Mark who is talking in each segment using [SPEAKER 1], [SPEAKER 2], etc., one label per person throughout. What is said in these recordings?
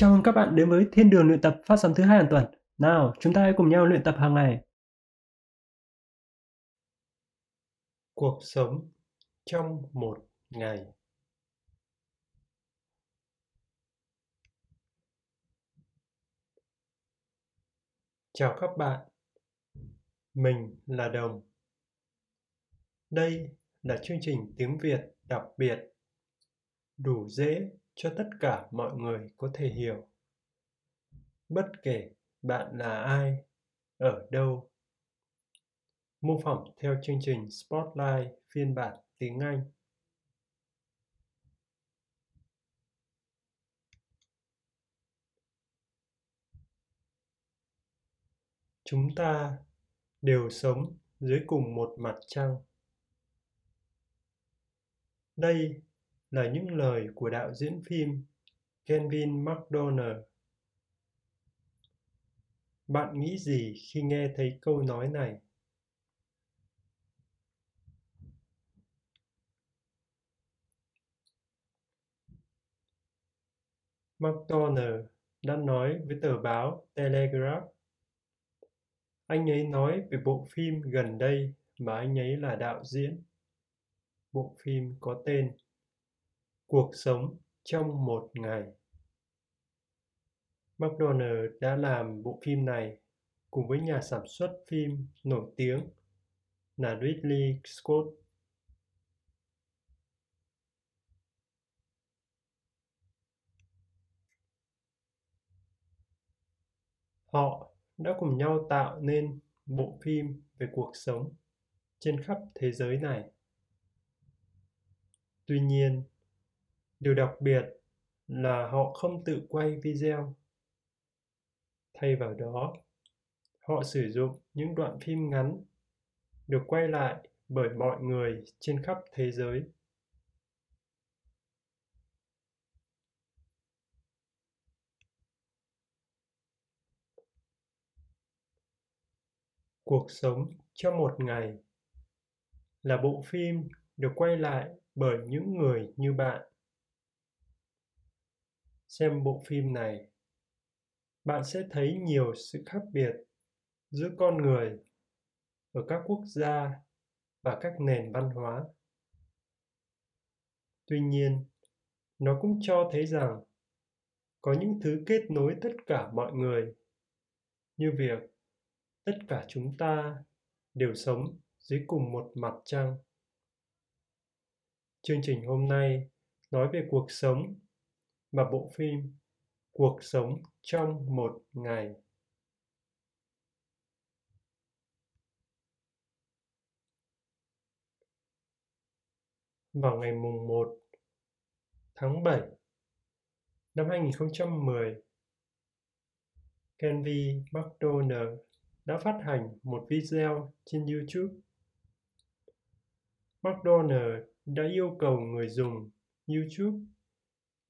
[SPEAKER 1] Chào mừng các bạn đến với Thiên đường luyện tập phát sóng thứ hai hàng tuần. Nào, chúng ta hãy cùng nhau luyện tập hàng ngày.
[SPEAKER 2] Cuộc sống trong một ngày. Chào các bạn. Mình là Đồng. Đây là chương trình tiếng Việt đặc biệt đủ dễ cho tất cả mọi người có thể hiểu. Bất kể bạn là ai, ở đâu. Mô phỏng theo chương trình spotlight phiên bản tiếng anh. Chúng ta đều sống dưới cùng một mặt trăng. Đây là những lời của đạo diễn phim Kevin McDonald. Bạn nghĩ gì khi nghe thấy câu nói này? McDonald đã nói với tờ báo Telegraph. Anh ấy nói về bộ phim gần đây mà anh ấy là đạo diễn. Bộ phim có tên Cuộc sống trong một ngày McDonald đã làm bộ phim này cùng với nhà sản xuất phim nổi tiếng là Ridley Scott. Họ đã cùng nhau tạo nên bộ phim về cuộc sống trên khắp thế giới này. Tuy nhiên, Điều đặc biệt là họ không tự quay video. Thay vào đó, họ sử dụng những đoạn phim ngắn được quay lại bởi mọi người trên khắp thế giới. Cuộc sống trong một ngày là bộ phim được quay lại bởi những người như bạn xem bộ phim này, bạn sẽ thấy nhiều sự khác biệt giữa con người ở các quốc gia và các nền văn hóa. Tuy nhiên, nó cũng cho thấy rằng có những thứ kết nối tất cả mọi người, như việc tất cả chúng ta đều sống dưới cùng một mặt trăng. Chương trình hôm nay nói về cuộc sống và bộ phim Cuộc sống trong một ngày. Vào ngày mùng 1 tháng 7 năm 2010, Kenvi McDonald đã phát hành một video trên YouTube. McDonald đã yêu cầu người dùng YouTube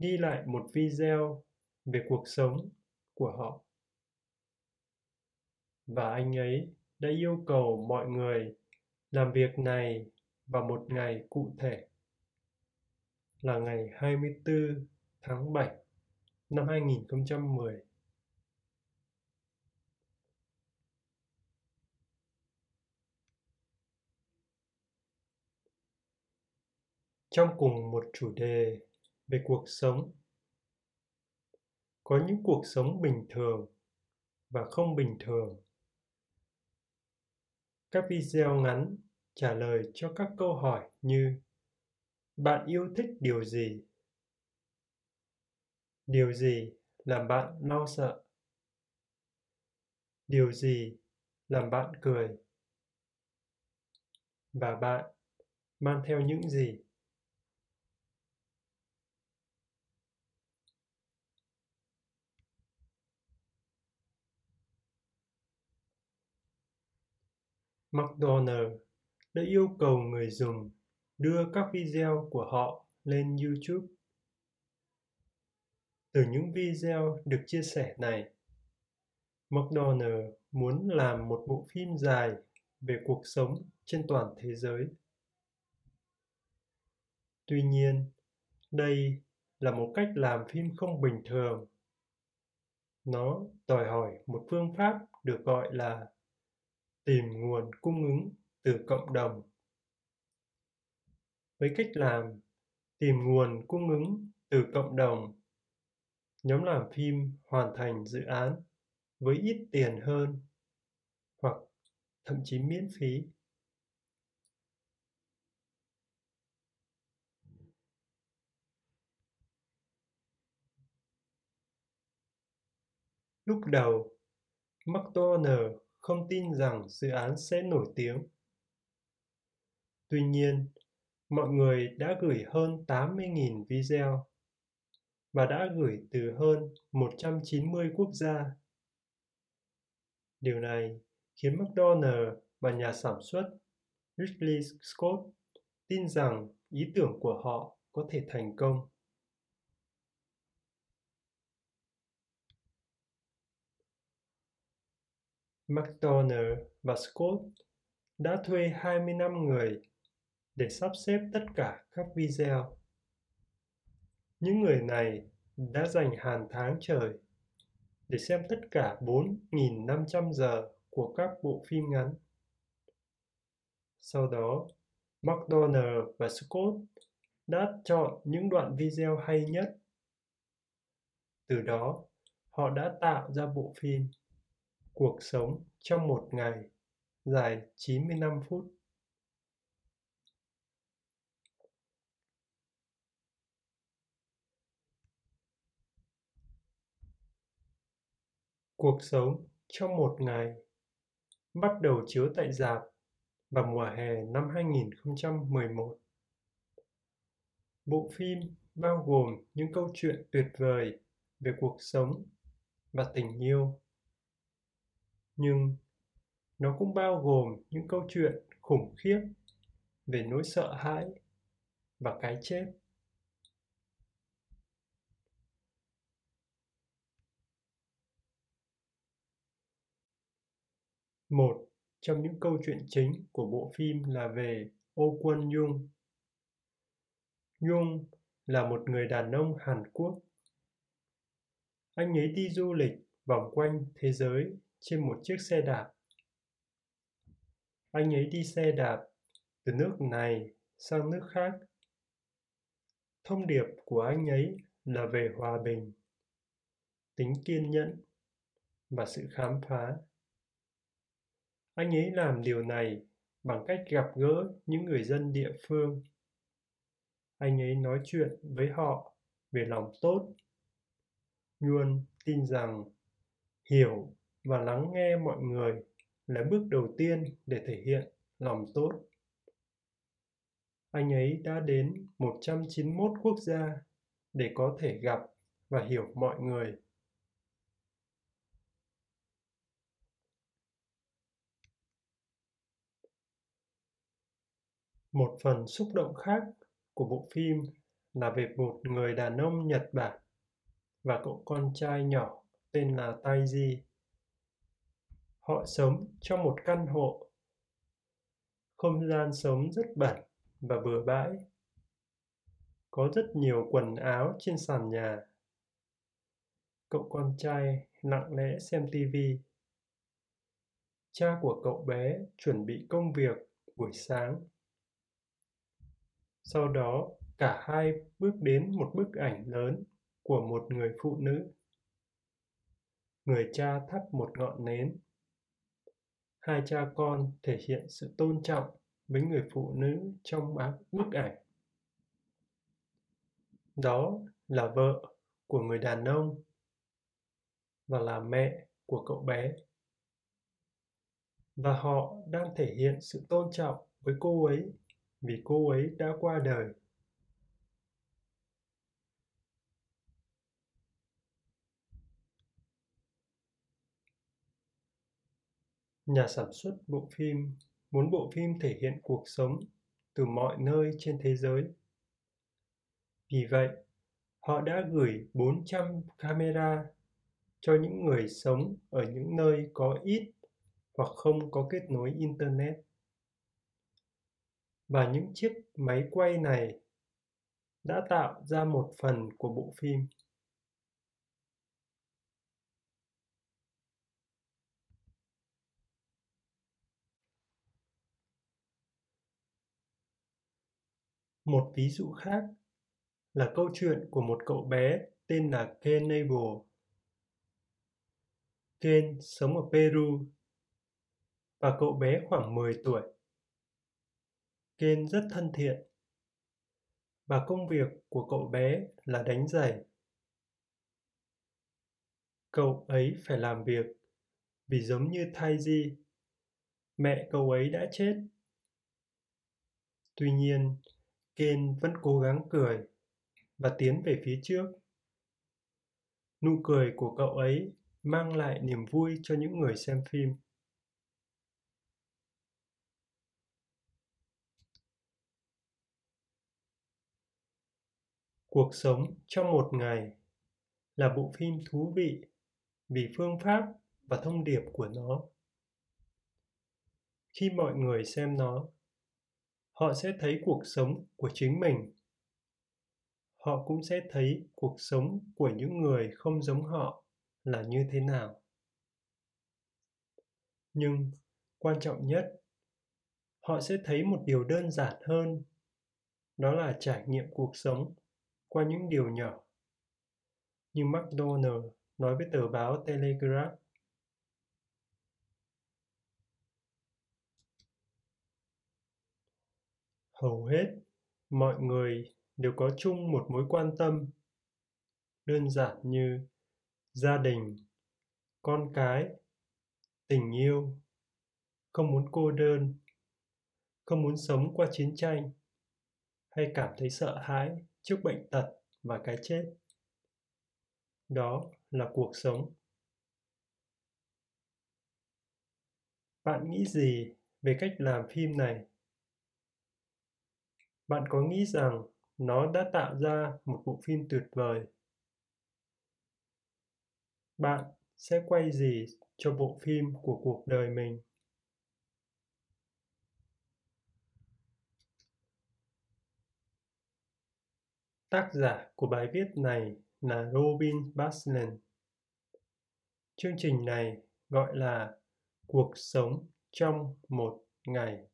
[SPEAKER 2] ghi lại một video về cuộc sống của họ và anh ấy đã yêu cầu mọi người làm việc này vào một ngày cụ thể, là ngày 24 tháng 7 năm 2010. Trong cùng một chủ đề về cuộc sống. Có những cuộc sống bình thường và không bình thường. Các video ngắn trả lời cho các câu hỏi như, bạn yêu thích điều gì? Điều gì làm bạn lo sợ? Điều gì làm bạn cười? Và bạn mang theo những gì? McDonald đã yêu cầu người dùng đưa các video của họ lên YouTube. Từ những video được chia sẻ này, McDonald muốn làm một bộ phim dài về cuộc sống trên toàn thế giới. Tuy nhiên, đây là một cách làm phim không bình thường nó đòi hỏi một phương pháp được gọi là tìm nguồn cung ứng từ cộng đồng. Với cách làm tìm nguồn cung ứng từ cộng đồng, nhóm làm phim hoàn thành dự án với ít tiền hơn hoặc thậm chí miễn phí. Lúc đầu mcdonald không tin rằng dự án sẽ nổi tiếng tuy nhiên, mọi người đã gửi hơn 80.000 video và đã gửi từ hơn 190 quốc gia. Điều này khiến McDonald và nhà sản xuất Ridley Scott tin rằng ý tưởng của họ có thể thành công. McDonald và Scott đã thuê 25 người để sắp xếp tất cả các video. Những người này đã dành hàng tháng trời để xem tất cả 4.500 giờ của các bộ phim ngắn. Sau đó, McDonald và Scott đã chọn những đoạn video hay nhất. Từ đó, họ đã tạo ra bộ phim Cuộc sống trong một ngày dài 95 phút. Cuộc sống trong một ngày bắt đầu chiếu tại rạp vào mùa hè năm 2011. Bộ phim bao gồm những câu chuyện tuyệt vời về cuộc sống và tình yêu. Nhưng nó cũng bao gồm những câu chuyện khủng khiếp về nỗi sợ hãi và cái chết. Một trong những câu chuyện chính của bộ phim là về Ô Quân nhung nhung là một người đàn ông Hàn Quốc. Anh ấy đi du lịch vòng quanh thế giới trên một chiếc xe đạp. Anh ấy đi xe đạp từ nước này sang nước khác. Thông điệp của anh ấy là về hòa bình, tính kiên nhẫn và sự khám phá. Anh ấy làm điều này bằng cách gặp gỡ những người dân địa phương. Anh ấy nói chuyện với họ về lòng tốt. Nguyen tin rằng hiểu và lắng nghe mọi người là bước đầu tiên để thể hiện lòng tốt. Anh ấy đã đến 191 quốc gia để có thể gặp và hiểu mọi người. Một phần xúc động khác của bộ phim là về một người đàn ông Nhật Bản và cậu con trai nhỏ tên là Taiji. Họ sống trong một căn hộ. Không gian sống rất bẩn và bừa bãi. Có rất nhiều quần áo trên sàn nhà. Cậu con trai lặng lẽ xem tivi. Cha của cậu bé chuẩn bị công việc buổi sáng sau đó, cả hai bước đến một bức ảnh lớn của một người phụ nữ. Người cha thắp một ngọn nến. Hai cha con thể hiện sự tôn trọng với người phụ nữ trong bức ảnh. Đó là vợ của người đàn ông và là mẹ của cậu bé. Và họ đang thể hiện sự tôn trọng với cô ấy vì cô ấy đã qua đời. Nhà sản xuất bộ phim muốn bộ phim thể hiện cuộc sống từ mọi nơi trên thế giới. Vì vậy, họ đã gửi 400 camera cho những người sống ở những nơi có ít hoặc không có kết nối internet và những chiếc máy quay này đã tạo ra một phần của bộ phim Một ví dụ khác là câu chuyện của một cậu bé tên là Ken Nable. Ken sống ở Peru và cậu bé khoảng 10 tuổi. Ken rất thân thiện và công việc của cậu bé là đánh giày. Cậu ấy phải làm việc vì giống như Taiji, mẹ cậu ấy đã chết. Tuy nhiên, Ken vẫn cố gắng cười và tiến về phía trước. Nụ cười của cậu ấy mang lại niềm vui cho những người xem phim. Cuộc sống trong một ngày là bộ phim thú vị vì phương pháp và thông điệp của nó. Khi mọi người xem nó, họ sẽ thấy cuộc sống của chính mình. Họ cũng sẽ thấy cuộc sống của những người không giống họ là như thế nào. Nhưng quan trọng nhất, họ sẽ thấy một điều đơn giản hơn, đó là trải nghiệm cuộc sống qua những điều nhỏ. Như McDonald nói với tờ báo Telegraph. Hầu hết mọi người đều có chung một mối quan tâm đơn giản như gia đình, con cái, tình yêu, không muốn cô đơn, không muốn sống qua chiến tranh hay cảm thấy sợ hãi trước bệnh tật và cái chết. Đó là cuộc sống. Bạn nghĩ gì về cách làm phim này? Bạn có nghĩ rằng nó đã tạo ra một bộ phim tuyệt vời? Bạn sẽ quay gì cho bộ phim của cuộc đời mình? Tác giả của bài viết này là Robin baslin Chương trình này gọi là Cuộc sống trong một ngày.